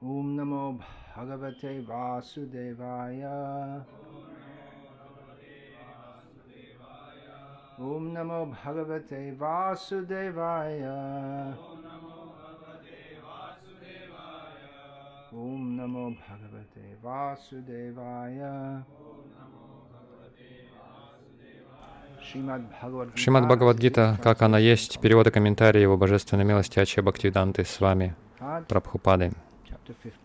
Om Namo Bhagavate Vasudevaya. Om Namo Bhagavate Vasudevaya. Om Namo Bhagavate Vasudevaya. Шримад Бхагавадгита, как она есть, перевод и комментарии его божественной милости Ачья Бхактивиданты с вами, Прабхупады.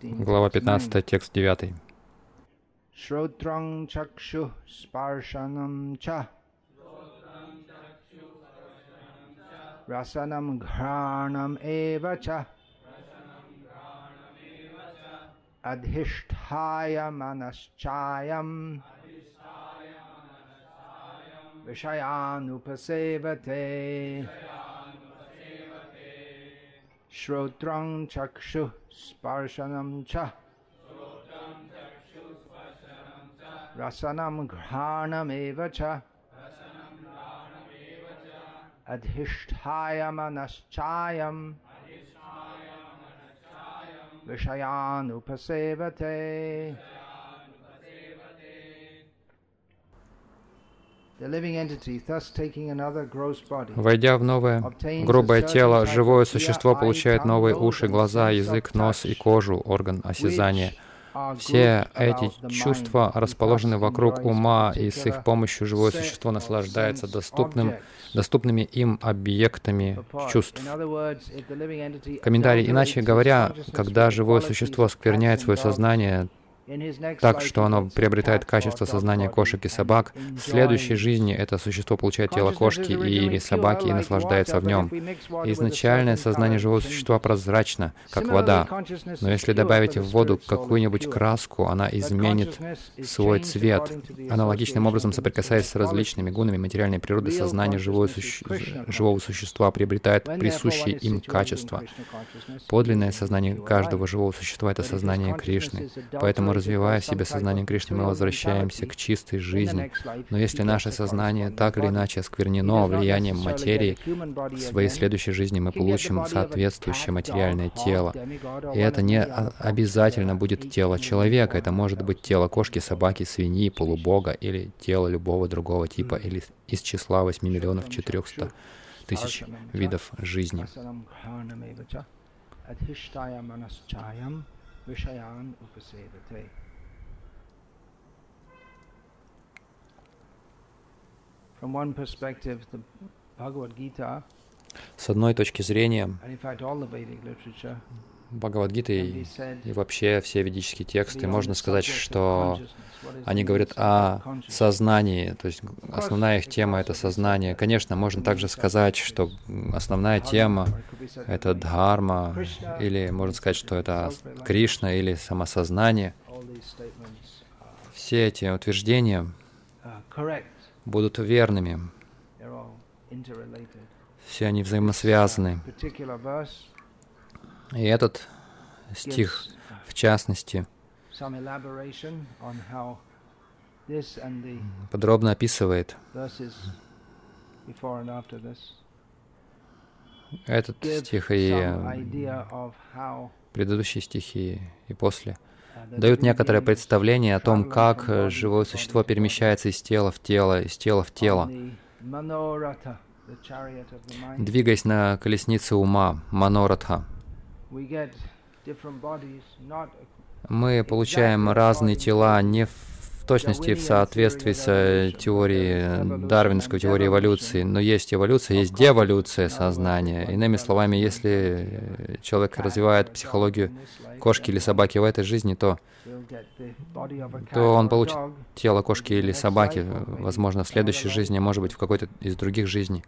Глава 15, текст 9. Shrotrang chakshu sparshanam cha Rasanam granam eva cha Adhishthaya manaschayam Vishayanupasevate Shrotrang श्रोत्रं चक्षुः स्पर्शनं च। रसनं घ्राणमेव च। अधिष्ठाय मनश्चायं विषयानुपसेवते। Войдя в новое грубое тело, живое существо получает новые уши, глаза, язык, нос и кожу, орган осязания. Все эти чувства расположены вокруг ума, и с их помощью живое существо наслаждается доступным, доступными им объектами чувств. Комментарий. Иначе говоря, когда живое существо скверняет свое сознание, так что оно приобретает качество сознания кошек и собак. В следующей жизни это существо получает тело кошки или собаки и наслаждается в нем. Изначальное сознание живого существа прозрачно, как вода. Но если добавить в воду какую-нибудь краску, она изменит свой цвет. Аналогичным образом, соприкасаясь с различными гунами материальной природы, сознание живого, суще... живого существа приобретает присущие им качества. Подлинное сознание каждого живого существа — это сознание Кришны. Поэтому развивая в себе сознание Кришны, мы возвращаемся к чистой жизни. Но если наше сознание так или иначе осквернено влиянием материи, в своей следующей жизни мы получим соответствующее материальное тело. И это не обязательно будет тело человека, это может быть тело кошки, собаки, свиньи, полубога или тело любого другого типа или из числа 8 миллионов 400 тысяч видов жизни. Vishayan Upasevate. From one perspective, the Bhagavad Gita, с одной точки зрения, Бхагавадгиты и, и вообще все ведические тексты, можно сказать, что они говорят о сознании, то есть основная их тема — это сознание. Конечно, можно также сказать, что основная тема — это дхарма, или можно сказать, что это Кришна или самосознание. Все эти утверждения будут верными. Все они взаимосвязаны. И этот стих, в частности, подробно описывает этот стих и предыдущие стихи и после. дают некоторое представление о том, как живое существо перемещается из тела в тело, из тела в тело, двигаясь на колеснице ума, маноратха мы получаем разные тела не в точности в соответствии с э, теорией, дарвинской теорией эволюции, но есть эволюция, есть деволюция сознания. Иными словами, если человек развивает психологию кошки или собаки в этой жизни, то, то он получит тело кошки или собаки, возможно, в следующей жизни, а может быть, в какой-то из других жизней.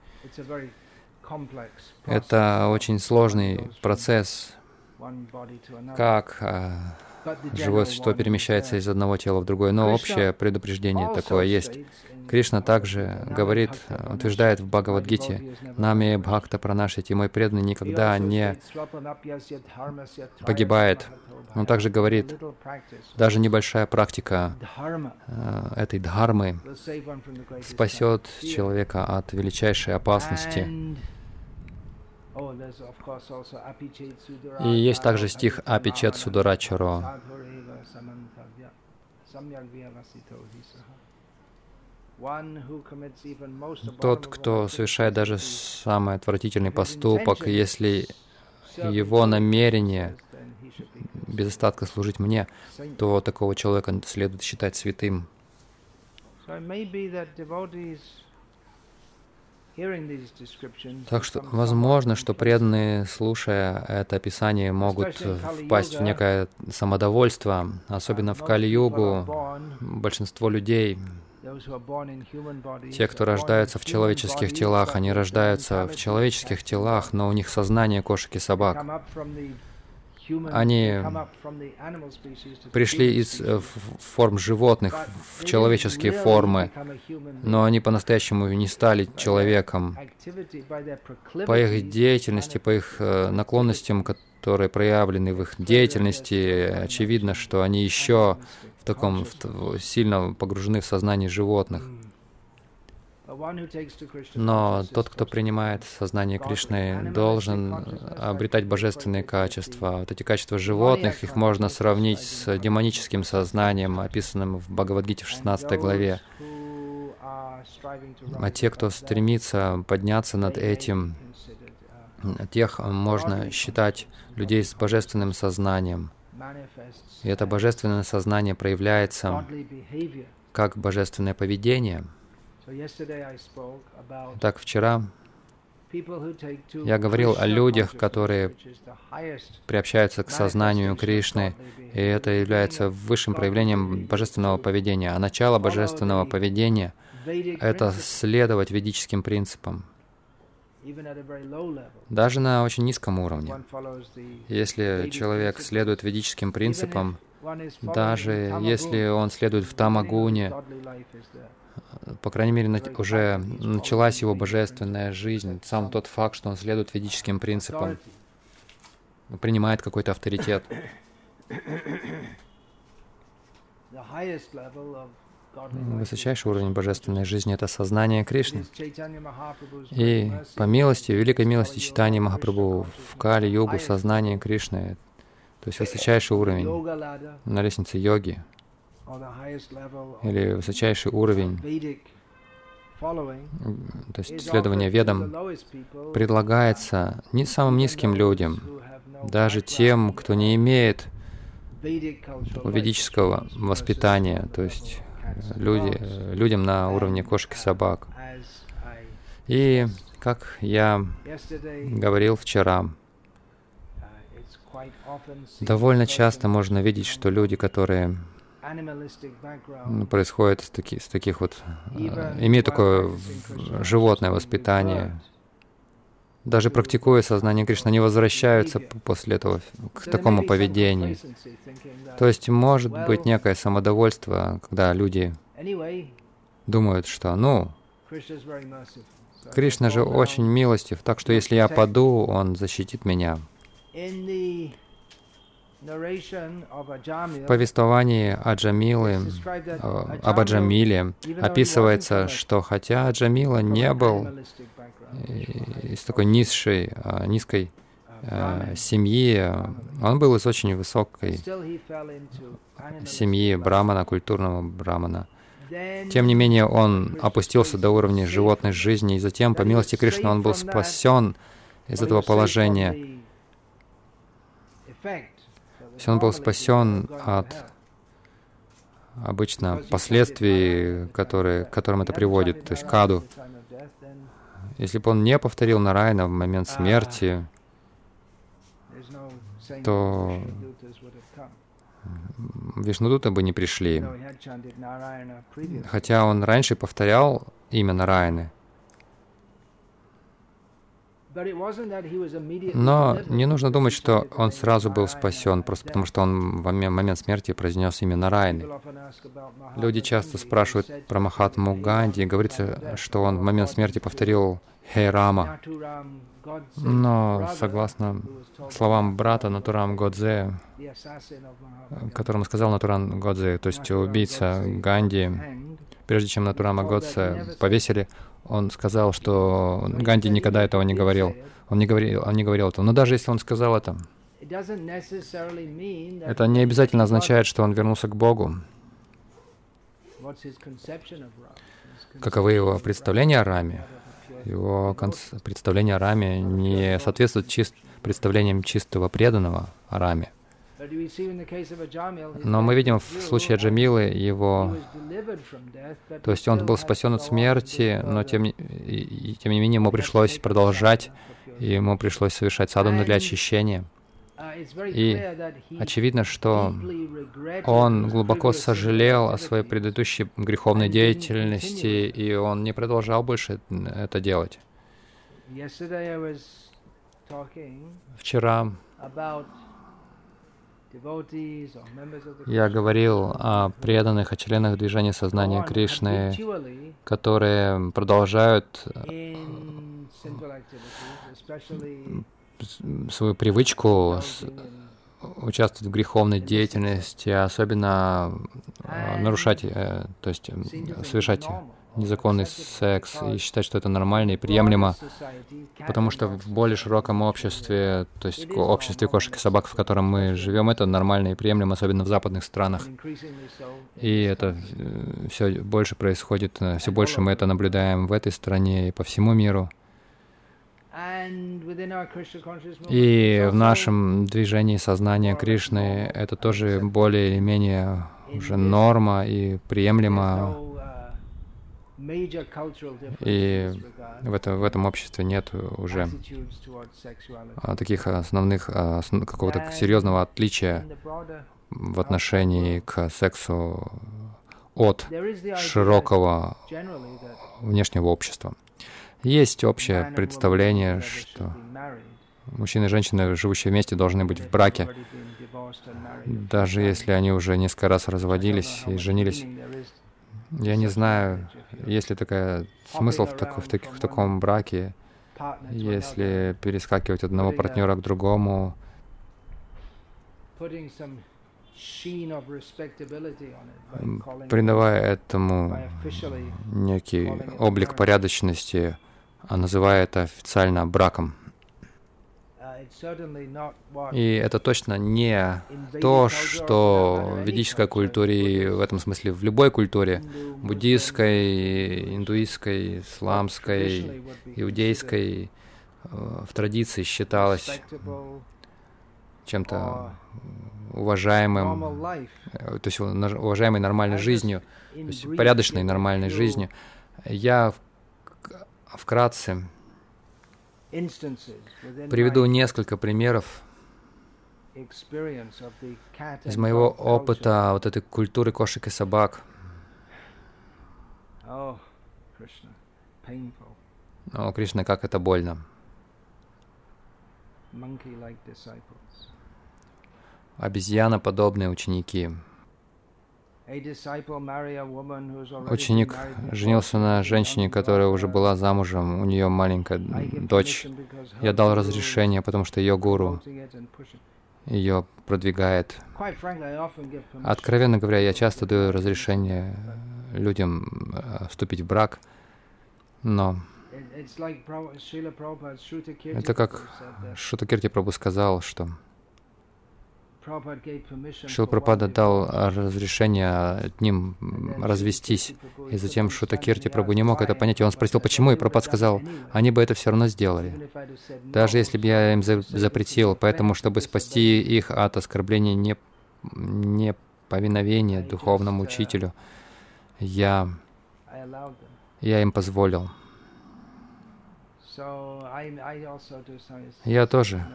Это очень сложный процесс, как а, живое существо перемещается из одного тела в другое, но общее предупреждение такое есть. Кришна также говорит, утверждает в Бхагавадгите, «Нами Бхакта Пранашити, мой преданный никогда не погибает». Он также говорит, даже небольшая практика э, этой дхармы спасет человека от величайшей опасности. И есть также стих Апичет Сударачаро. Тот, кто совершает даже самый отвратительный поступок, если его намерение без остатка служить мне, то такого человека следует считать святым. Так что возможно, что преданные, слушая это описание, могут впасть в некое самодовольство, особенно в Кали-югу. Большинство людей, те, кто рождаются в человеческих телах, они рождаются в человеческих телах, но у них сознание кошек и собак. Они пришли из э, форм животных в человеческие формы, но они по-настоящему не стали человеком. По их деятельности, по их э, наклонностям, которые проявлены в их деятельности, очевидно, что они еще в таком в, сильно погружены в сознание животных. Но тот, кто принимает сознание Кришны, должен обретать божественные качества. Вот эти качества животных, их можно сравнить с демоническим сознанием, описанным в Бхагавадгите в 16 главе. А те, кто стремится подняться над этим, тех можно считать людей с божественным сознанием. И это божественное сознание проявляется как божественное поведение — так, вчера я говорил о людях, которые приобщаются к сознанию Кришны, и это является высшим проявлением божественного поведения. А начало божественного поведения — это следовать ведическим принципам, даже на очень низком уровне. Если человек следует ведическим принципам, даже если он следует в Тамагуне, по крайней мере, уже началась его божественная жизнь, сам тот факт, что он следует ведическим принципам, принимает какой-то авторитет. Высочайший уровень божественной жизни — это сознание Кришны. И по милости, великой милости читания Махапрабху в Кали-йогу сознание Кришны, то есть высочайший уровень на лестнице йоги, или высочайший уровень, то есть следование ведам, предлагается не самым низким людям, даже тем, кто не имеет ведического воспитания, то есть люди, людям на уровне кошек и собак. И, как я говорил вчера, довольно часто можно видеть, что люди, которые происходит с, таки, с таких вот, э, имеют такое животное воспитание. Даже практикуя сознание Кришны, они возвращаются после этого к такому поведению. То есть может быть некое самодовольство, когда люди думают, что, ну, Кришна же очень милостив, так что если я паду, Он защитит меня. В повествовании Аджамилы, э, об Аджамиле описывается, что хотя Аджамила не был из такой низшей, а, низкой э, семьи, он был из очень высокой семьи брамана, культурного брамана. Тем не менее, он опустился до уровня животной жизни, и затем, по милости Кришны, он был спасен из этого положения. Есть он был спасен от обычно последствий, которые, к которым это приводит, то есть каду. Если бы он не повторил Нарайна в момент смерти, то Вишнудуты бы не пришли. Хотя он раньше повторял имя Нарайны, но не нужно думать, что он сразу был спасен, просто потому что он в момент смерти произнес имя Нарайны. Люди часто спрашивают про Махатму Ганди, и говорится, что он в момент смерти повторил. Naturam Godse, Но, согласно словам брата Натурам Годзе, Mahatma которому сказал Натурам Годзе, то есть убийца Ганди, прежде чем Натурама Годзе повесили, он сказал, что Ганди никогда этого не говорил. Он не говорил, он не говорил этого. Но даже если он сказал это, это не обязательно означает, что он вернулся к Богу. Каковы его представления о Раме? Его представление о Раме не соответствует чист представлениям чистого преданного о Раме. Но мы видим в случае Джамилы его... То есть он был спасен от смерти, но тем, не- и, и тем не менее ему пришлось продолжать, и ему пришлось совершать садхану для очищения. И Очевидно, что он глубоко сожалел о своей предыдущей греховной деятельности, и он не продолжал больше это делать. Вчера я говорил о преданных, о членах движения сознания Кришны, которые продолжают свою привычку участвовать в греховной деятельности, особенно э, нарушать, э, то есть совершать незаконный секс и считать, что это нормально и приемлемо, потому что в более широком обществе, то есть обществе кошек и собак, в котором мы живем, это нормально и приемлемо, особенно в западных странах. И это country. все больше происходит, все больше мы это наблюдаем в этой стране и по всему миру. И в нашем движении сознания Кришны это тоже более или менее уже норма и приемлемо. И. В, это, в этом обществе нет уже а, таких основных, а, какого-то серьезного отличия в отношении к сексу от широкого внешнего общества. Есть общее представление, что мужчины и женщины, живущие вместе, должны быть в браке, даже если они уже несколько раз разводились и женились. Я не знаю, есть ли такая смысл в, так- в, таких- в таком браке, если перескакивать от одного партнера к другому, придавая этому некий облик порядочности, а называя это официально браком. И это точно не то, что в ведической культуре, в этом смысле в любой культуре, буддийской, индуистской, исламской, иудейской, э, в традиции считалось чем-то уважаемым, э, то есть уважаемой нормальной жизнью, то есть порядочной нормальной жизнью. Я вкратце приведу несколько примеров из моего опыта вот этой культуры кошек и собак. Oh, О, Кришна, как это больно. Обезьяноподобные ученики. Ученик женился на женщине, которая уже была замужем, у нее маленькая дочь. Я дал разрешение, потому что ее гуру ее продвигает. Откровенно говоря, я часто даю разрешение людям э, вступить в брак, но это как Шутакирти Прабhu сказал, что Прабхупада дал разрешение одним and then м, Srila развестись, и затем Шутакирти "Understand, Прабху he не мог это why?" понять, и он спросил, почему, и said, "They would Прабхупад have done сказал, it anyway." они бы это все равно сделали. Даже если бы я им запретил, поэтому, чтобы спасти их от оскорбления не, неповиновения I духовному uh, учителю, я, я им позволил. Я тоже.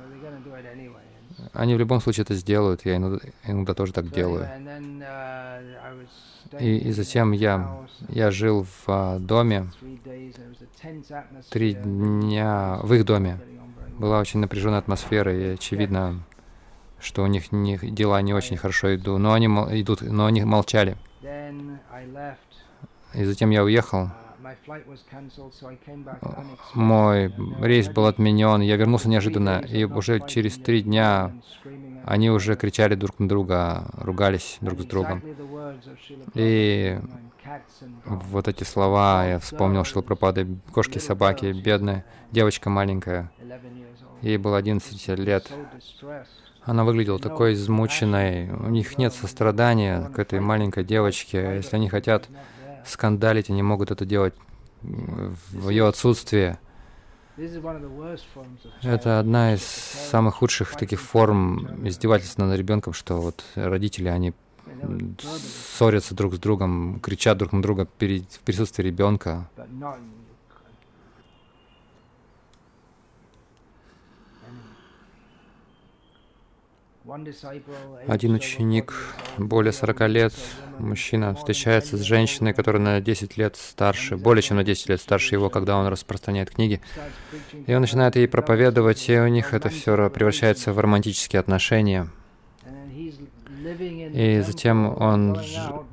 Они в любом случае это сделают, я иногда, иногда тоже так делаю. uh, И, и затем я, я жил в а, доме три дня в их доме. Была очень напряженная атмосфера, и очевидно, что у них не, дела не очень хорошо идут, но они идут, но они молчали. И затем я уехал. Мой рейс был отменен, я вернулся неожиданно, и уже через три дня они уже кричали друг на друга, ругались друг с другом. И вот эти слова я вспомнил Шилпрапады, кошки, собаки, бедная девочка маленькая, ей было 11 лет. Она выглядела такой измученной, у них нет сострадания к этой маленькой девочке. Если они хотят скандалить, они могут это делать в ее отсутствие. Это одна из самых худших таких форм издевательства над ребенком, что вот родители, они ссорятся друг с другом, кричат друг на друга в присутствии ребенка. Один ученик, более 40 лет, мужчина, встречается с женщиной, которая на 10 лет старше, более чем на 10 лет старше его, когда он распространяет книги. И он начинает ей проповедовать, и у них это все превращается в романтические отношения. И затем он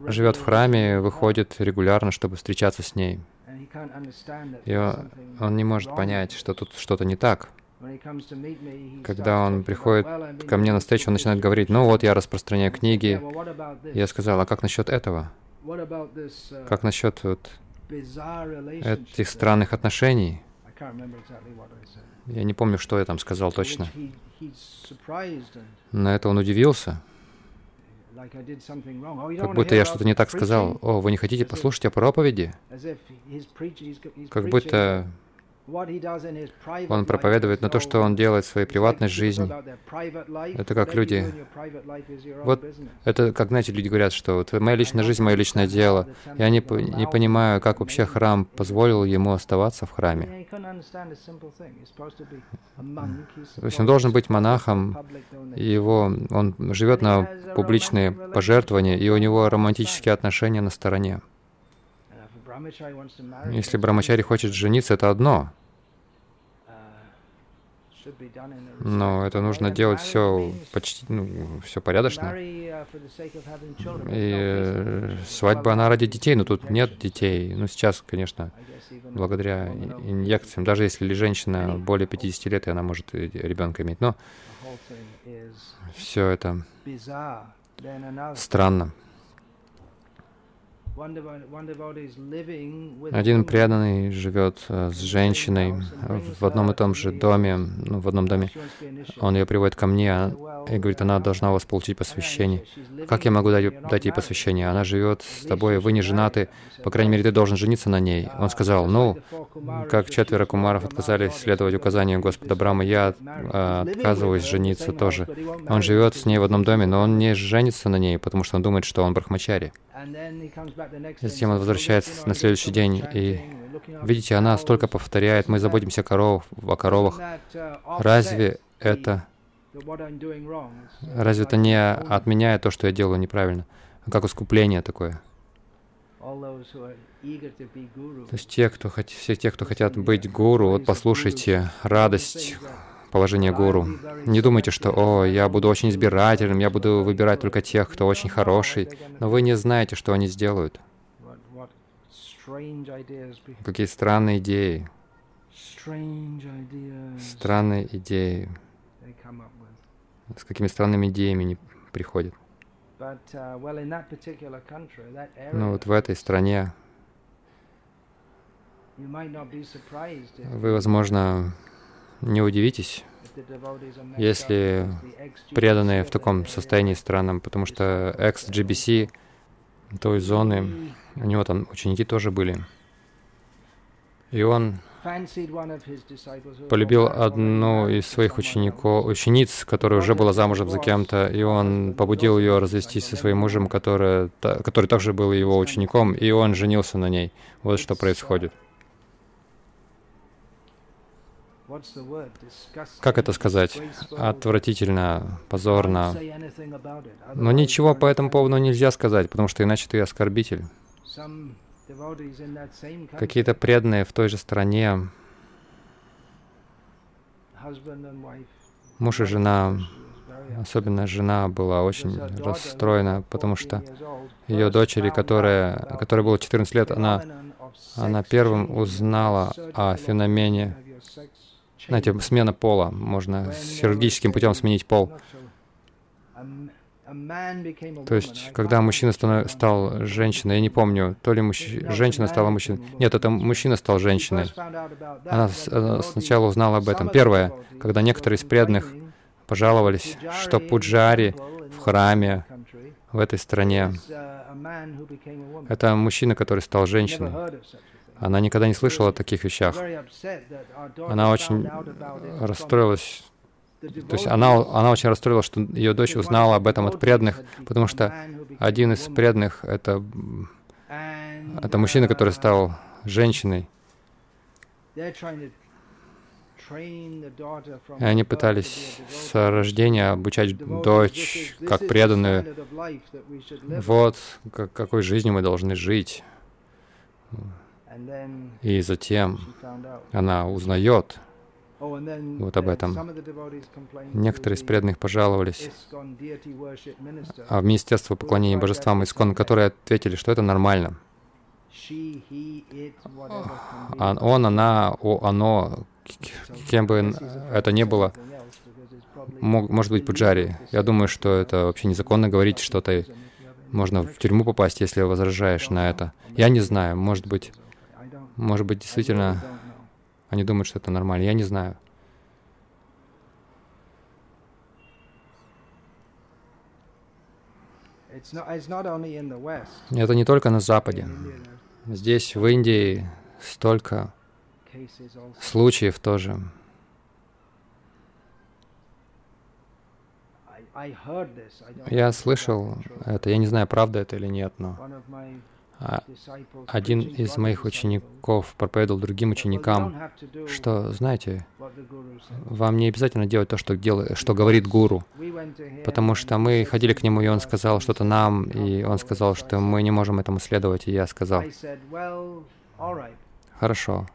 живет в храме, выходит регулярно, чтобы встречаться с ней. И он, не может понять, что тут что-то не так. Когда он приходит ко мне на встречу, он начинает говорить, ну вот, я распространяю книги. Я сказал, а как насчет этого? Как насчет вот этих странных отношений? Я не помню, что я там сказал точно. На это он удивился. Как будто я что-то не так сказал. О, вы не хотите послушать о проповеди? Как будто он проповедует на то, что он делает в своей приватной жизни. Это как люди... Вот это как, знаете, люди говорят, что вот моя личная жизнь, мое личное дело. Я не, не понимаю, как вообще храм позволил ему оставаться в храме. То есть он должен быть монахом, и его, он живет на публичные пожертвования, и у него романтические отношения на стороне. Если Брамачари хочет жениться, это одно. Но это нужно делать все почти, ну, все порядочно. И э, свадьба, она ради детей, но тут нет детей. Ну, сейчас, конечно, благодаря инъекциям, даже если женщина более 50 лет, и она может ребенка иметь. Но все это странно. Один преданный живет э, с женщиной в одном и том же доме, ну, в одном доме. Он ее приводит ко мне а, и говорит, она должна у вас получить посвящение. Как я могу дать, дать ей посвящение? Она живет с тобой, вы не женаты, по крайней мере, ты должен жениться на ней. Он сказал, ну, как четверо кумаров отказались следовать указанию Господа Брама, я а, отказываюсь жениться тоже. Он живет с ней в одном доме, но он не женится на ней, потому что он думает, что он брахмачари. Затем он возвращается на следующий день, и видите, она столько повторяет, мы заботимся о, коров, о коровах. Разве это... Разве это не отменяет то, что я делаю неправильно? Как искупление такое? То есть те, кто, все те, кто хотят быть гуру, вот послушайте радость положение гуру. Не думайте, что «О, я буду очень избирательным, я буду выбирать только тех, кто очень хороший», но вы не знаете, что они сделают. Какие странные идеи. Странные идеи. С какими странными идеями они приходят. Но вот в этой стране вы, возможно, не удивитесь, если преданные в таком состоянии странном, потому что экс-GBC той зоны, у него там ученики тоже были. И он полюбил одну из своих учеников, учениц, которая уже была замужем за кем-то, и он побудил ее развестись со своим мужем, который, который также был его учеником, и он женился на ней. Вот что происходит. Как это сказать? Отвратительно, позорно. Но ничего по этому поводу нельзя сказать, потому что иначе ты оскорбитель. Какие-то преданные в той же стране, муж и жена, особенно жена была очень расстроена, потому что ее дочери, которая, которой было 14 лет, она, она первым узнала о феномене, знаете, смена пола. Можно хирургическим путем сменить пол. То есть, когда мужчина стал женщиной, я не помню, то ли мужч... женщина стала мужчиной. Нет, это мужчина стал женщиной. Она сначала узнала об этом. Первое, когда некоторые из преданных пожаловались, что пуджари в храме в этой стране — это мужчина, который стал женщиной. Она никогда не слышала о таких вещах. Она очень расстроилась то есть она, она очень расстроилась, что ее дочь узнала об этом от преданных, потому что один из преданных — это, это мужчина, который стал женщиной. И они пытались с рождения обучать дочь как преданную. Вот как, какой жизнью мы должны жить. И затем она узнает, вот об этом. Некоторые из преданных пожаловались а в Министерство поклонения божествам Искон, которые ответили, что это нормально. А он, она, о, оно, кем бы это ни было, может быть пуджари. Я думаю, что это вообще незаконно говорить что-то. Можно в тюрьму попасть, если возражаешь на это. Я не знаю, может быть, может быть, действительно они думают, что это нормально. Я не знаю. Это не только на Западе. Здесь, в Индии, столько случаев тоже. Я слышал это, я не знаю, правда это или нет, но один из моих учеников проповедовал другим ученикам, что, знаете, вам не обязательно делать то, что, делает, что говорит гуру, потому что мы ходили к нему, и он сказал что-то нам, и он сказал, что мы не можем этому следовать, и я сказал, Хорошо.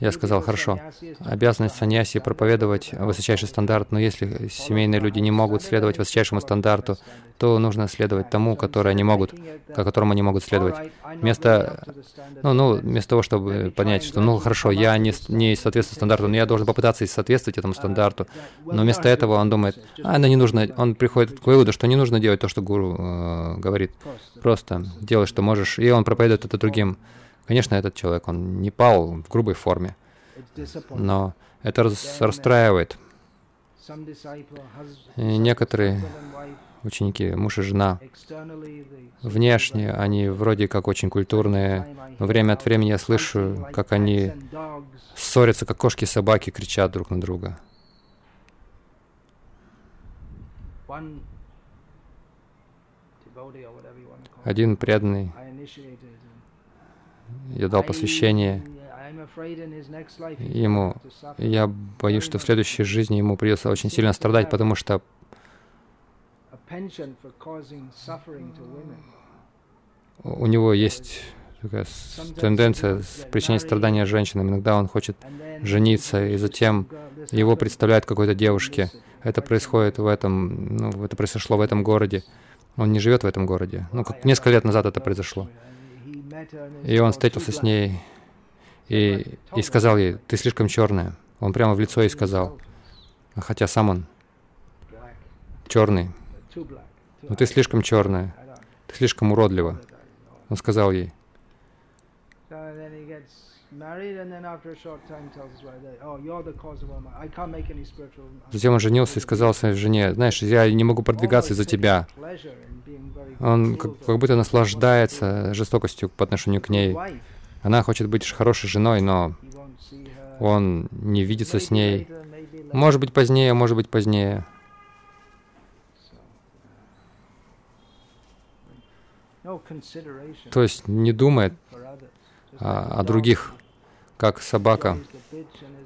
Я сказал, хорошо. Обязанность саньяси проповедовать высочайший стандарт, но если семейные люди не могут следовать высочайшему стандарту, то нужно следовать тому, который они могут, которому они могут следовать. Вместо, ну, ну, вместо того, чтобы понять, что, ну, хорошо, я не, не соответствую стандарту, но я должен попытаться соответствовать этому стандарту. Но вместо этого он думает, а, это не нужно, он приходит к выводу, что не нужно делать то, что гуру э, говорит. Просто делай, что можешь. И он проповедует это другим. Конечно, этот человек, он не пал в грубой форме, но это расстраивает. И некоторые ученики, муж и жена, внешне они вроде как очень культурные, но время от времени я слышу, как они ссорятся, как кошки и собаки, кричат друг на друга. Один преданный я дал посвящение ему. Я боюсь, что в следующей жизни ему придется очень сильно страдать, потому что у него есть такая тенденция причинять страдания женщинам. Иногда он хочет жениться, и затем его представляют какой-то девушке. Это происходит в этом, ну, это произошло в этом городе. Он не живет в этом городе. Ну, как несколько лет назад это произошло. И он встретился с ней и, и сказал ей, ты слишком черная. Он прямо в лицо ей сказал, хотя сам он черный. Но ты слишком черная, ты слишком уродлива. Он сказал ей. Затем он женился и сказал своей жене, знаешь, я не могу продвигаться из-за тебя. Он как, как будто наслаждается жестокостью по отношению к ней. Она хочет быть хорошей женой, но он не видится с ней. Может быть позднее, может быть позднее. То есть не думает о, о других как собака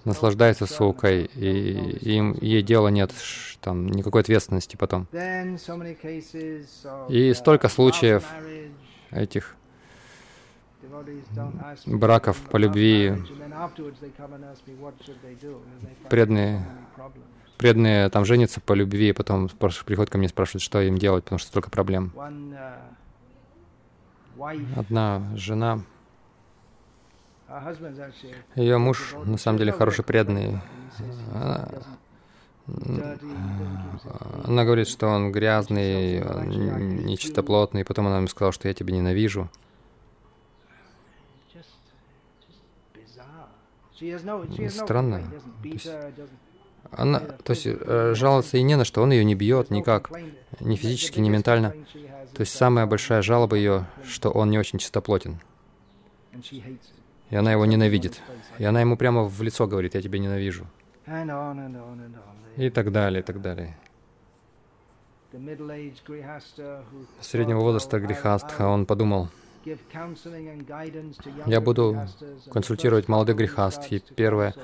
наслаждается сукой, и им ей дела нет, там, никакой ответственности потом. И столько случаев этих браков по любви. Преданные преданные там женятся по любви, потом приходят ко мне и спрашивают, что им делать, потому что столько проблем. Одна жена, ее муж на самом деле хороший преданный. Она, говорит, что он грязный, нечистоплотный, и потом она ему сказала, что я тебя ненавижу. Странно. То есть, она, то есть э, жаловаться и не на что, он ее не бьет никак, ни физически, ни ментально. То есть самая большая жалоба ее, что он не очень чистоплотен. И она его ненавидит. И она ему прямо в лицо говорит, я тебя ненавижу. И так далее, и так далее. Среднего возраста Грихастха он подумал, я буду консультировать молодых грехаст. И первое,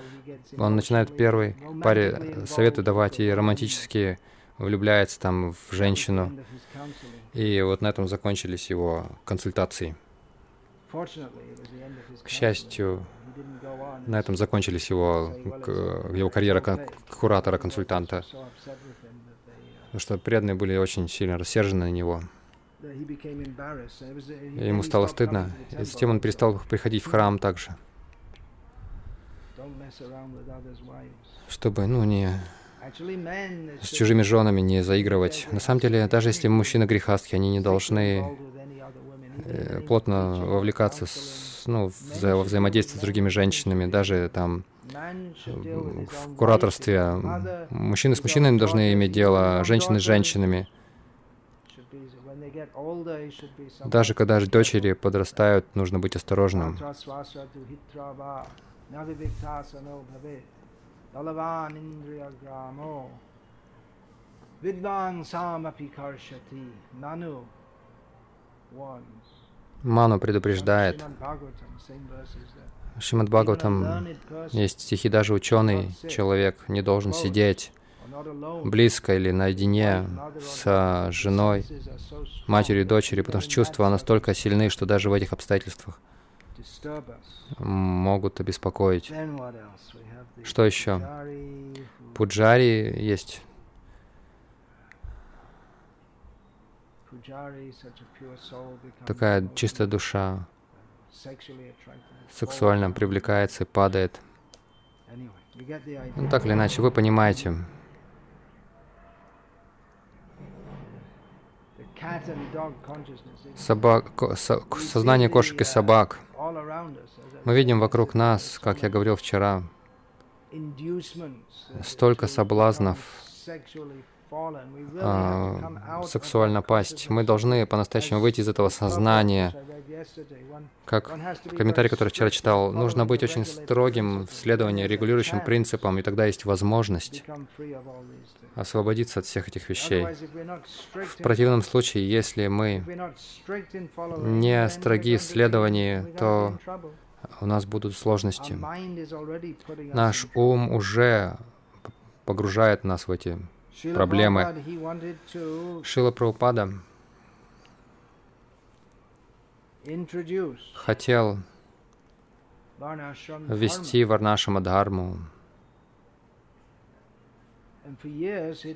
он начинает первой паре советы давать, и романтически влюбляется там в женщину. И вот на этом закончились его консультации. К счастью, на этом закончились его, его карьера куратора-консультанта, потому что преданные были очень сильно рассержены на него. Ему стало стыдно, и затем он перестал приходить в храм также, чтобы, ну, не с чужими женами не заигрывать. На самом деле, даже если мужчины грехастки, они не должны э, плотно вовлекаться с, ну, во взаимодействие с другими женщинами, даже там в кураторстве. Мужчины с мужчинами должны иметь дело, женщины с женщинами. Даже когда дочери подрастают, нужно быть осторожным. Ману предупреждает. Шримад Бхагаватам есть стихи, даже ученый человек не должен сидеть близко или наедине с женой, матерью и дочерью, потому что чувства настолько сильны, что даже в этих обстоятельствах могут обеспокоить. Что еще? Пуджари есть. Такая чистая душа сексуально привлекается и падает. Ну, так или иначе, вы понимаете. Собак, со, сознание кошек и собак. Мы видим вокруг нас, как я говорил вчера, столько соблазнов а, сексуально пасть. Мы должны по-настоящему выйти из этого сознания. Как в комментарии, который вчера читал, нужно быть очень строгим в следовании регулирующим принципам, и тогда есть возможность освободиться от всех этих вещей. В противном случае, если мы не строги в следовании, то у нас будут сложности. Наш ум уже погружает нас в эти проблемы. Шила Прабхупада хотел ввести Варнашама Дхарму.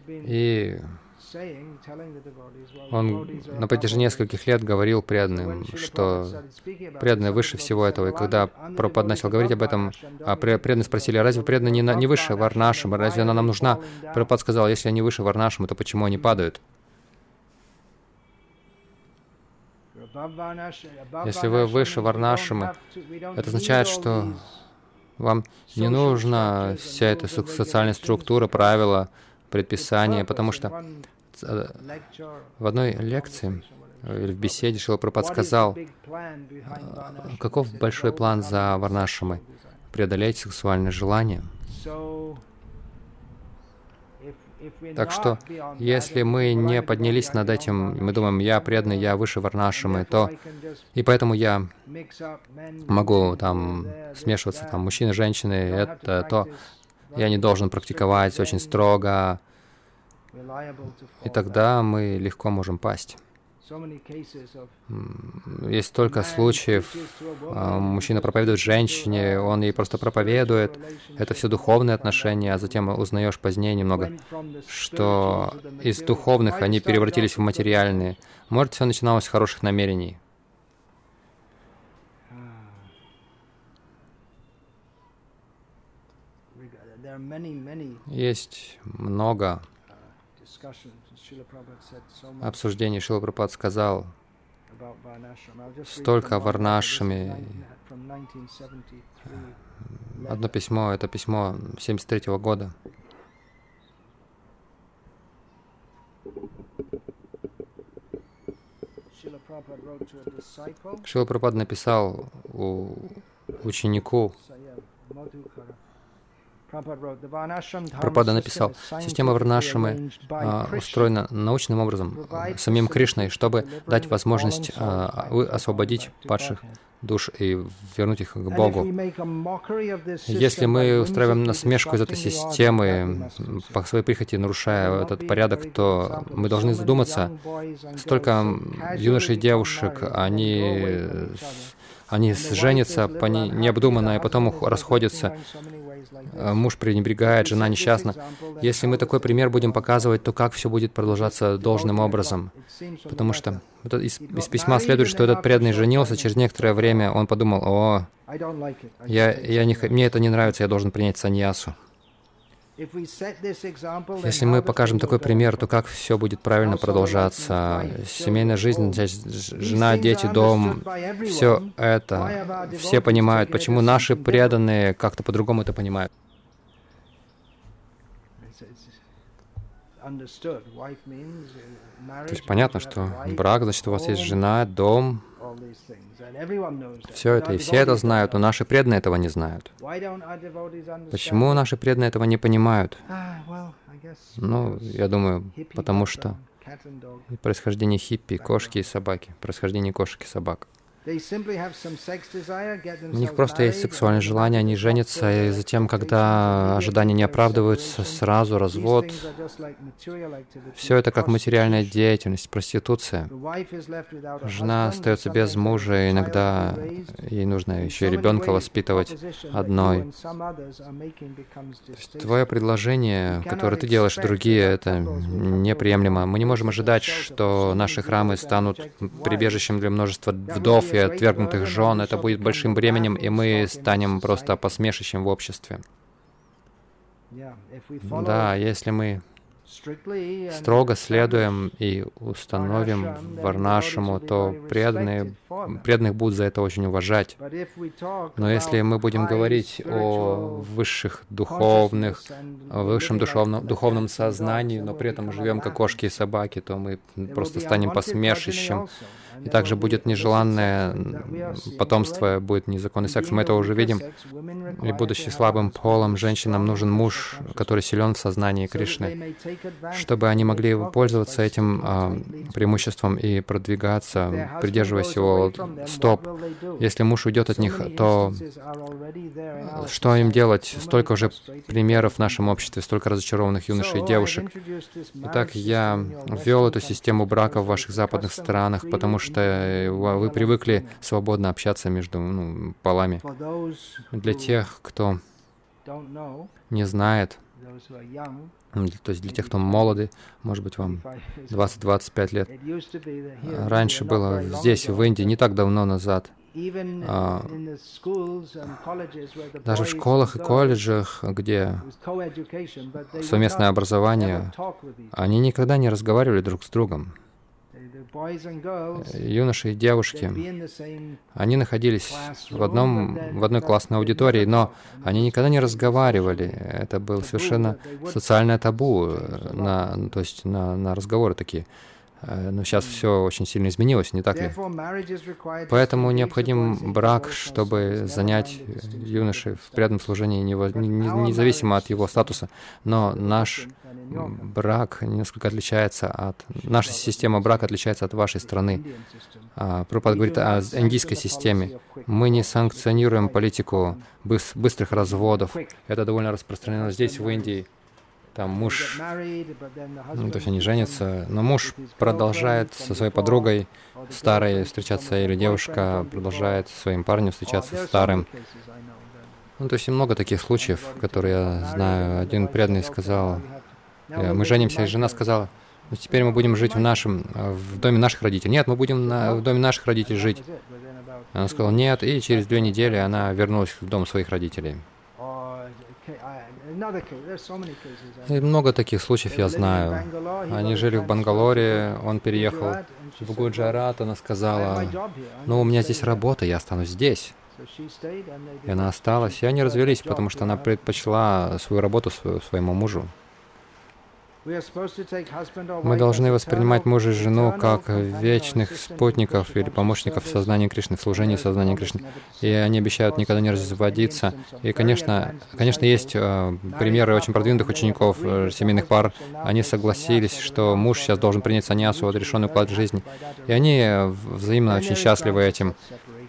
И он на протяжении нескольких лет говорил преданным, что преданные выше всего этого. И когда Прабхупад начал говорить об этом, а преданные спросили, а разве преданные не, не выше Варнашима, разве она нам нужна? Прабхупад сказал, если они выше Варнашима, то почему они падают? Если вы выше Варнашимы, это означает, что вам не нужна вся эта социальная структура, правила, предписания, потому что э, в одной лекции или в беседе Шила Прабхупад сказал, «А, каков большой план за Варнашамой? Преодолеть сексуальное желание. Так что, если мы не поднялись над этим, мы думаем, я преданный, я выше Варнашамы, то... И поэтому я могу там смешиваться, там, мужчины, женщины, это, то... Я не должен практиковать очень строго, и тогда мы легко можем пасть. Есть столько случаев, а, мужчина проповедует женщине, он ей просто проповедует, это все духовные отношения, а затем узнаешь позднее немного, что из духовных они превратились в материальные. Может, все начиналось с хороших намерений. Есть много обсуждений. Шила Прабхупад сказал столько о Варнашами. Одно письмо, это письмо 73 года. Шила Прабхупад написал ученику Прабхупада написал, система Варнашамы а, устроена научным образом, самим Кришной, чтобы дать возможность а, освободить падших душ и вернуть их к Богу. Если мы устраиваем насмешку из этой системы, по своей прихоти нарушая этот порядок, то мы должны задуматься, столько юношей и девушек, они они женятся по необдуманно, и потом расходятся. Э, муж пренебрегает, жена несчастна. Если мы такой пример будем показывать, то как все будет продолжаться должным образом? Потому что из, из письма следует, что этот преданный женился, через некоторое время он подумал, о, я, я не, мне это не нравится, я должен принять саньясу. Если мы покажем такой пример, то как все будет правильно продолжаться? Семейная жизнь, жена, дети, дом, все это, все понимают, почему наши преданные как-то по-другому это понимают. То есть понятно, что брак, значит, у вас есть жена, дом, все это, и все это знают, но наши преданные этого не знают. Почему наши преданные этого не понимают? Ну, я думаю, потому что происхождение хиппи, кошки и собаки, происхождение кошек и собак. У них просто есть сексуальное желание, они женятся, и затем, когда ожидания не оправдываются, сразу развод. Все это как материальная деятельность, проституция. Жена остается без мужа, иногда ей нужно еще и ребенка воспитывать одной. Твое предложение, которое ты делаешь, другие, это неприемлемо. Мы не можем ожидать, что наши храмы станут прибежищем для множества вдов и отвергнутых жен, это будет большим бременем, и мы станем просто посмешищем в обществе. Да, если мы строго следуем и установим Варнашему, то преданные, преданных будут за это очень уважать. Но если мы будем говорить о высших духовных, о высшем духовном, духовном сознании, но при этом живем как кошки и собаки, то мы просто станем посмешищем и также будет нежеланное потомство, будет незаконный секс. Мы это уже видим. И будучи слабым полом, женщинам нужен муж, который силен в сознании Кришны, чтобы они могли пользоваться этим а, преимуществом и продвигаться, придерживаясь его стоп. Если муж уйдет от них, то что им делать? Столько уже примеров в нашем обществе, столько разочарованных юношей и девушек. Итак, я ввел эту систему брака в ваших западных странах, потому что э, вы привыкли свободно общаться между ну, полами. Для тех, кто не знает, то есть для тех, кто молоды, может быть, вам 20-25 лет. Раньше было здесь, в Индии, не так давно назад, а, даже в школах и колледжах, где совместное образование, они никогда не разговаривали друг с другом. Юноши и девушки, они находились в, одном, в одной классной аудитории, но они никогда не разговаривали. Это было совершенно социальное табу, э, на, то есть на, на разговоры такие. Э, но сейчас все очень сильно изменилось, не так ли? Поэтому необходим брак, чтобы занять юноши в преданном служении независимо от его статуса. Но наш брак несколько отличается от... Наша система брака отличается от вашей страны. А, Пропад говорит о индийской системе. Мы не санкционируем политику быстрых разводов. Это довольно распространено здесь, в Индии. Там муж, ну, то есть они женятся, но муж продолжает со своей подругой старой встречаться, или девушка продолжает со своим парнем встречаться старым. Ну, то есть много таких случаев, которые я знаю. Один преданный сказал, э, мы женимся, и жена сказала, ну, теперь мы будем жить в нашем, в доме наших родителей. Нет, мы будем на, в доме наших родителей жить. Она сказала нет, и через две недели она вернулась в дом своих родителей. И много таких случаев я знаю. Они жили в Бангалоре, он переехал в Гуджарат, она сказала, ну, у меня здесь работа, я останусь здесь. И она осталась, и они развелись, потому что она предпочла свою работу своему мужу. Мы должны воспринимать мужа и жену как вечных спутников или помощников сознания Кришны, в служении сознания Кришны. И они обещают никогда не разводиться. И, конечно, конечно есть э, примеры очень продвинутых учеников э, семейных пар. Они согласились, что муж сейчас должен принять саньясу, отрешенный уклад жизни. И они взаимно очень счастливы этим.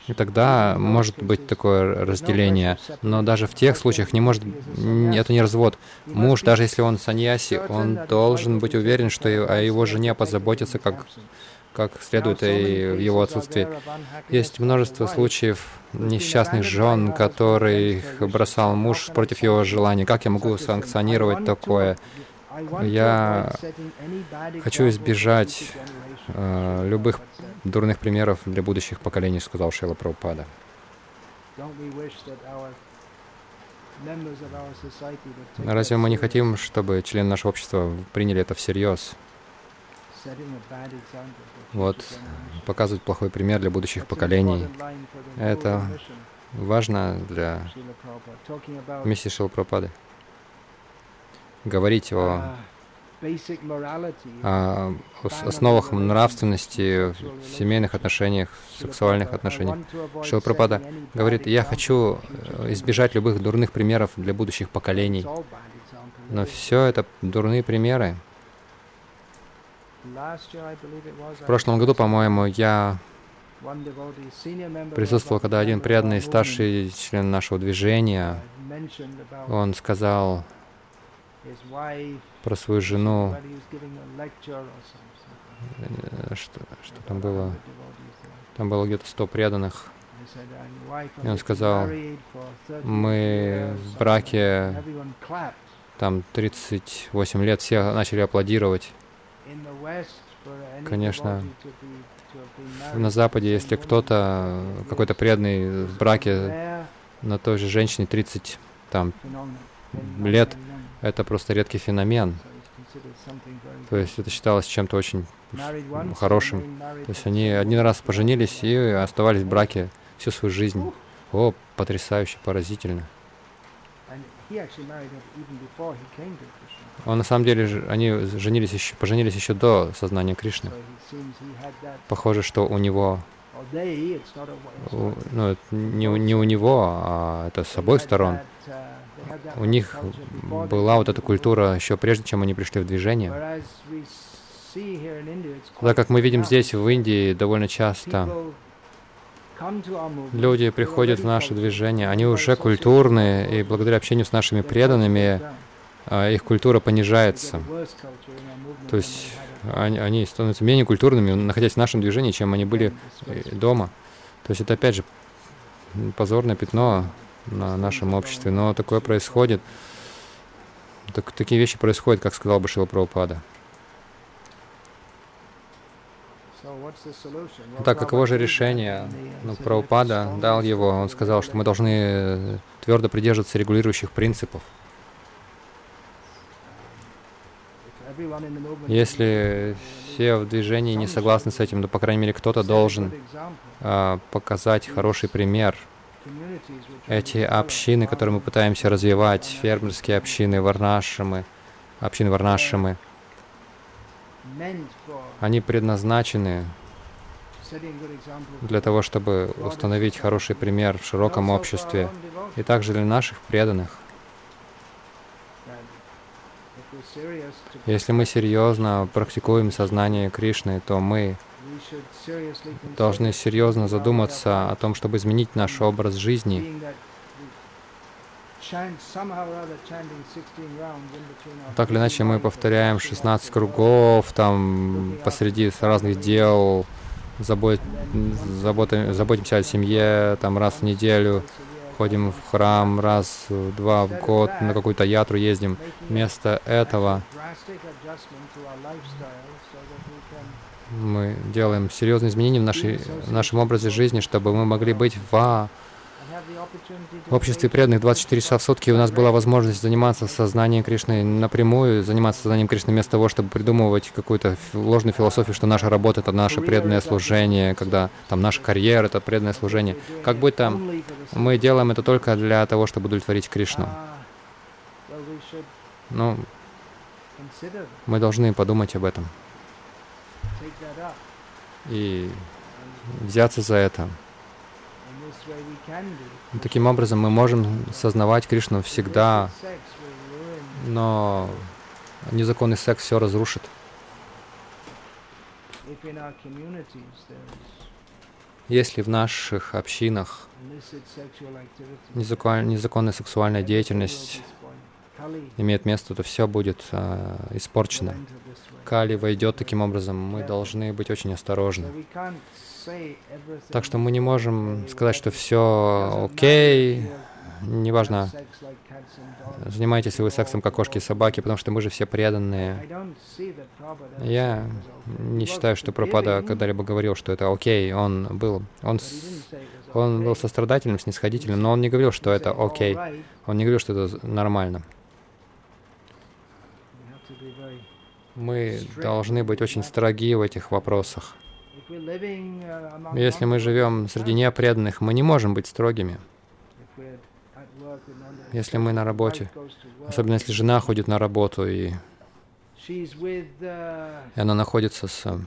И тогда может быть такое разделение. Но даже в тех случаях не может, это не развод. Муж, даже если он саньяси, он должен быть уверен, что о его жене позаботиться как, как следует и в его отсутствии. Есть множество случаев несчастных жен, которых бросал муж против его желания. Как я могу санкционировать такое? Я хочу избежать э, любых дурных примеров для будущих поколений, сказал Шила Прабхупада. Разве мы не хотим, чтобы члены нашего общества приняли это всерьез? Вот, показывать плохой пример для будущих поколений. Это важно для миссии Шилпрапады. Говорить о о основах нравственности, в семейных отношениях, сексуальных отношениях. Шилпрапада говорит, я хочу э, избежать любых дурных примеров для будущих поколений. Но все это дурные примеры. В прошлом году, по-моему, я присутствовал, когда один преданный старший член нашего движения, он сказал, про свою жену, э, что, что там было, там было где-то сто преданных. И он сказал, мы в браке там 38 лет, все начали аплодировать. Конечно, на Западе, если кто-то, какой-то преданный в браке на той же женщине 30 там, лет, это просто редкий феномен. То есть это считалось чем-то очень хорошим. То есть они один раз поженились и оставались в браке всю свою жизнь. О, потрясающе, поразительно. Он на самом деле, они женились еще, поженились еще до сознания Кришны. Похоже, что у него, ну, не, не у него, а это с обоих сторон у них была вот эта культура еще прежде, чем они пришли в движение. Так как мы видим здесь, в Индии, довольно часто люди приходят в наше движение, они уже культурные, и благодаря общению с нашими преданными а, их культура понижается. То есть они, они становятся менее культурными, находясь в нашем движении, чем они были э, дома. То есть это опять же позорное пятно на нашем обществе, но такое происходит. Так, такие вещи происходят, как сказал бы Шила Прабхупада. Так, каково же решение? Ну, Прабхупада дал его, он сказал, что мы должны твердо придерживаться регулирующих принципов. Если все в движении не согласны с этим, то, по крайней мере, кто-то должен э, показать хороший пример – эти общины, которые мы пытаемся развивать, фермерские общины, варнашимы, общины варнашимы, они предназначены для того, чтобы установить хороший пример в широком обществе и также для наших преданных. Если мы серьезно практикуем сознание Кришны, то мы должны серьезно задуматься о том, чтобы изменить наш образ жизни. Так или иначе, мы повторяем 16 кругов, там, посреди разных дел, забот, заботимся о семье, там, раз в неделю, ходим в храм раз, два в год, на какую-то ятру ездим. Вместо этого мы делаем серьезные изменения в, нашей, в нашем образе жизни, чтобы мы могли быть в в обществе преданных 24 часа в сутки у нас была возможность заниматься сознанием Кришны напрямую, заниматься сознанием Кришны вместо того, чтобы придумывать какую-то ложную философию, что наша работа — это наше преданное служение, когда там наша карьера — это преданное служение. Как будто мы делаем это только для того, чтобы удовлетворить Кришну. Ну, мы должны подумать об этом и взяться за это. Таким образом мы можем сознавать Кришну всегда, но незаконный секс все разрушит. Если в наших общинах незаконная сексуальная деятельность имеет место, то все будет э, испорчено. Кали войдет таким образом. Мы должны быть очень осторожны. Так что мы не можем сказать, что все окей, неважно, занимаетесь ли вы сексом, как кошки и собаки, потому что мы же все преданные. Я не считаю, что Пропада когда-либо говорил, что это окей. Он был, он, он был сострадательным, снисходительным, но он не говорил, что это окей. Он не говорил, что это нормально. Мы должны быть очень строги в этих вопросах. Если мы живем среди непреданных, мы не можем быть строгими. Если мы на работе, особенно если жена ходит на работу и, и она находится с... То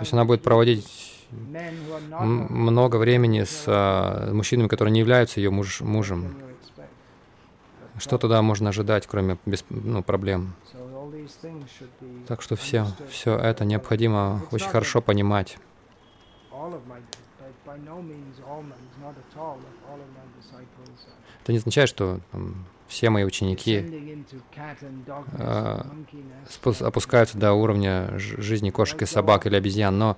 есть она будет проводить много времени с uh, мужчинами, которые не являются ее муж, мужем. Что тогда можно ожидать, кроме без, ну, проблем? Так что все, все это необходимо очень хорошо понимать. Это не означает, что там, все мои ученики э, опускаются до уровня жизни кошек и собак или обезьян, но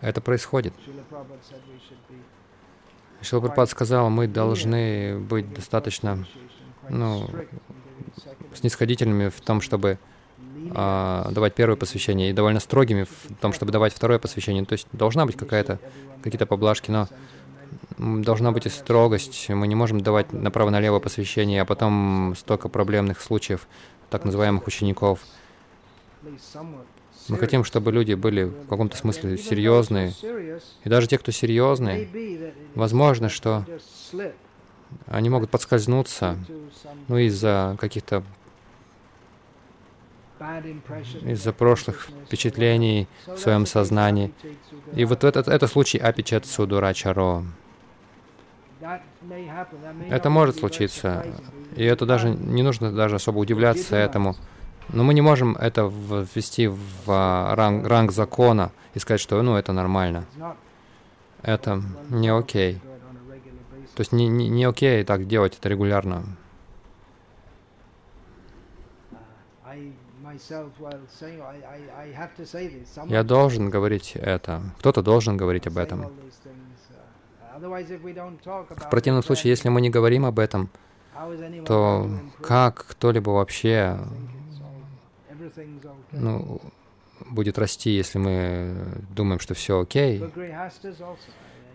это происходит. Шилапрапад сказал, мы должны быть достаточно ну, снисходительными в том, чтобы а, давать первое посвящение, и довольно строгими в том, чтобы давать второе посвящение. То есть должна быть какая-то, какие-то поблажки, но должна быть и строгость. Мы не можем давать направо-налево посвящение, а потом столько проблемных случаев, так называемых учеников. Мы хотим, чтобы люди были в каком-то смысле серьезные. И даже те, кто серьезные, возможно, что они могут подскользнуться, ну, из-за каких-то из-за прошлых впечатлений в своем сознании. И вот этот это случай апичат судурачаро. Это может случиться, и это даже не нужно даже особо удивляться этому. Но мы не можем это ввести в а, ранг, ранг закона и сказать, что ну это нормально. Это не окей. То есть не, не, не окей так делать это регулярно. Я должен говорить это. Кто-то должен говорить об этом. В противном случае, если мы не говорим об этом, то как кто-либо вообще ну, будет расти, если мы думаем, что все окей?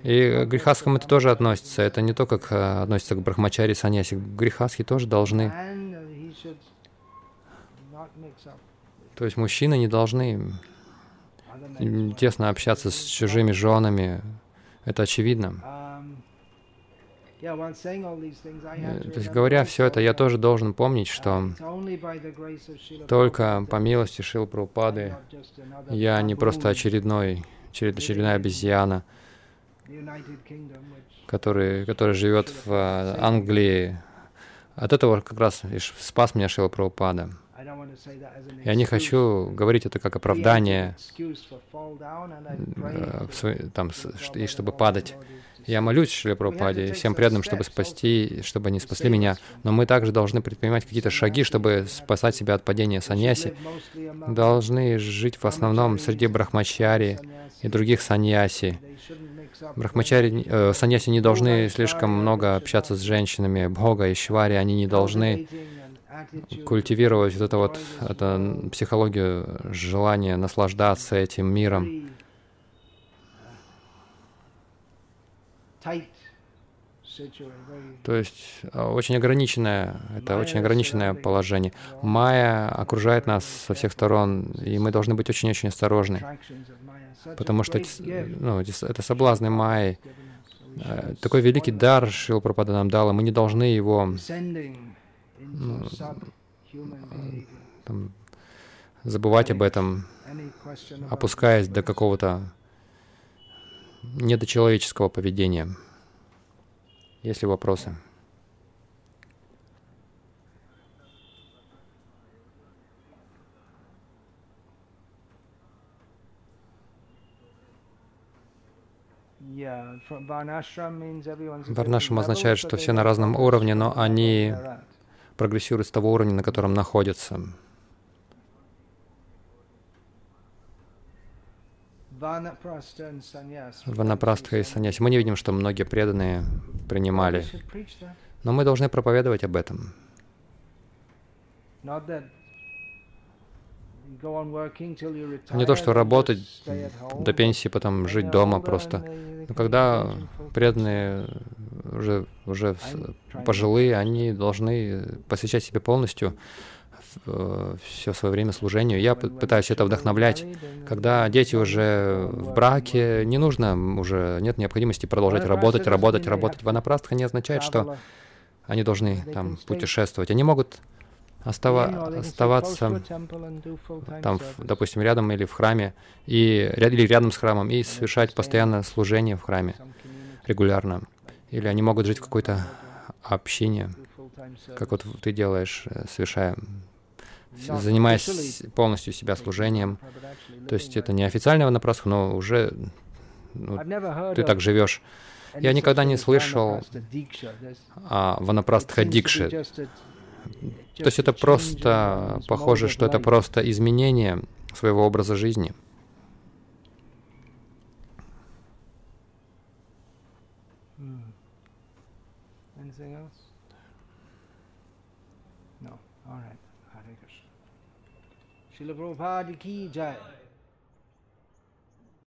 И к грехасхам это тоже относится. Это не то, как э, относится к брахмачари саньяси. Грехасхи тоже должны то есть мужчины не должны тесно общаться с чужими женами. Это очевидно. Э, то есть, говоря все это, я тоже должен помнить, что только по милости Шил Прабхупады я не просто очередной, очередная обезьяна, который, который живет в э, Англии. От этого как раз спас меня Шила Прабхупада. Я не хочу говорить это как оправдание, э, там, и чтобы падать. Я молюсь Шри Прабхупаде и всем преданным, чтобы спасти, чтобы они спасли меня. Но мы также должны предпринимать какие-то шаги, чтобы спасать себя от падения саньяси. Должны жить в основном среди брахмачари и других саньяси. Брахмачари, э, саньяси не должны слишком много общаться с женщинами. Бхога и Швари, они не должны культивировать вот это вот это психологию желания наслаждаться этим миром. То есть а, очень ограниченное, это очень ограниченное положение. Майя окружает нас со всех сторон, и мы должны быть очень-очень осторожны, потому что ну, это соблазны Майи. Э, такой великий дар Шрила Прабхупада нам дал, и мы не должны его ну, там, забывать об этом, опускаясь до какого-то недочеловеческого поведения. Есть ли вопросы? Варнашам означает, что все на разном уровне, но они прогрессируют с того уровня, на котором находятся. Ванапрастха и саньяси. Мы не видим, что многие преданные принимали. Но мы должны проповедовать об этом. Не то, что работать до пенсии, потом жить дома просто. Но когда преданные уже, уже пожилые, они должны посвящать себе полностью Э, все свое время служению. Я пытаюсь это вдохновлять. Когда дети уже в браке, не нужно уже, нет необходимости продолжать работать, работать, работать. Ванапрастха не означает, что они должны там путешествовать. Они могут остава оставаться там, допустим, рядом или в храме, и, или рядом с храмом, и совершать постоянно служение в храме регулярно. Или они могут жить в какой-то общине, как вот ты делаешь, э, совершая занимаясь полностью себя служением. То есть это не официальный ванапрастха, но уже ну, ты так живешь. Я никогда не слышал о ванапрастха дикше. То есть это просто, похоже, что это просто изменение своего образа жизни. Шила Прабхупада ки джай.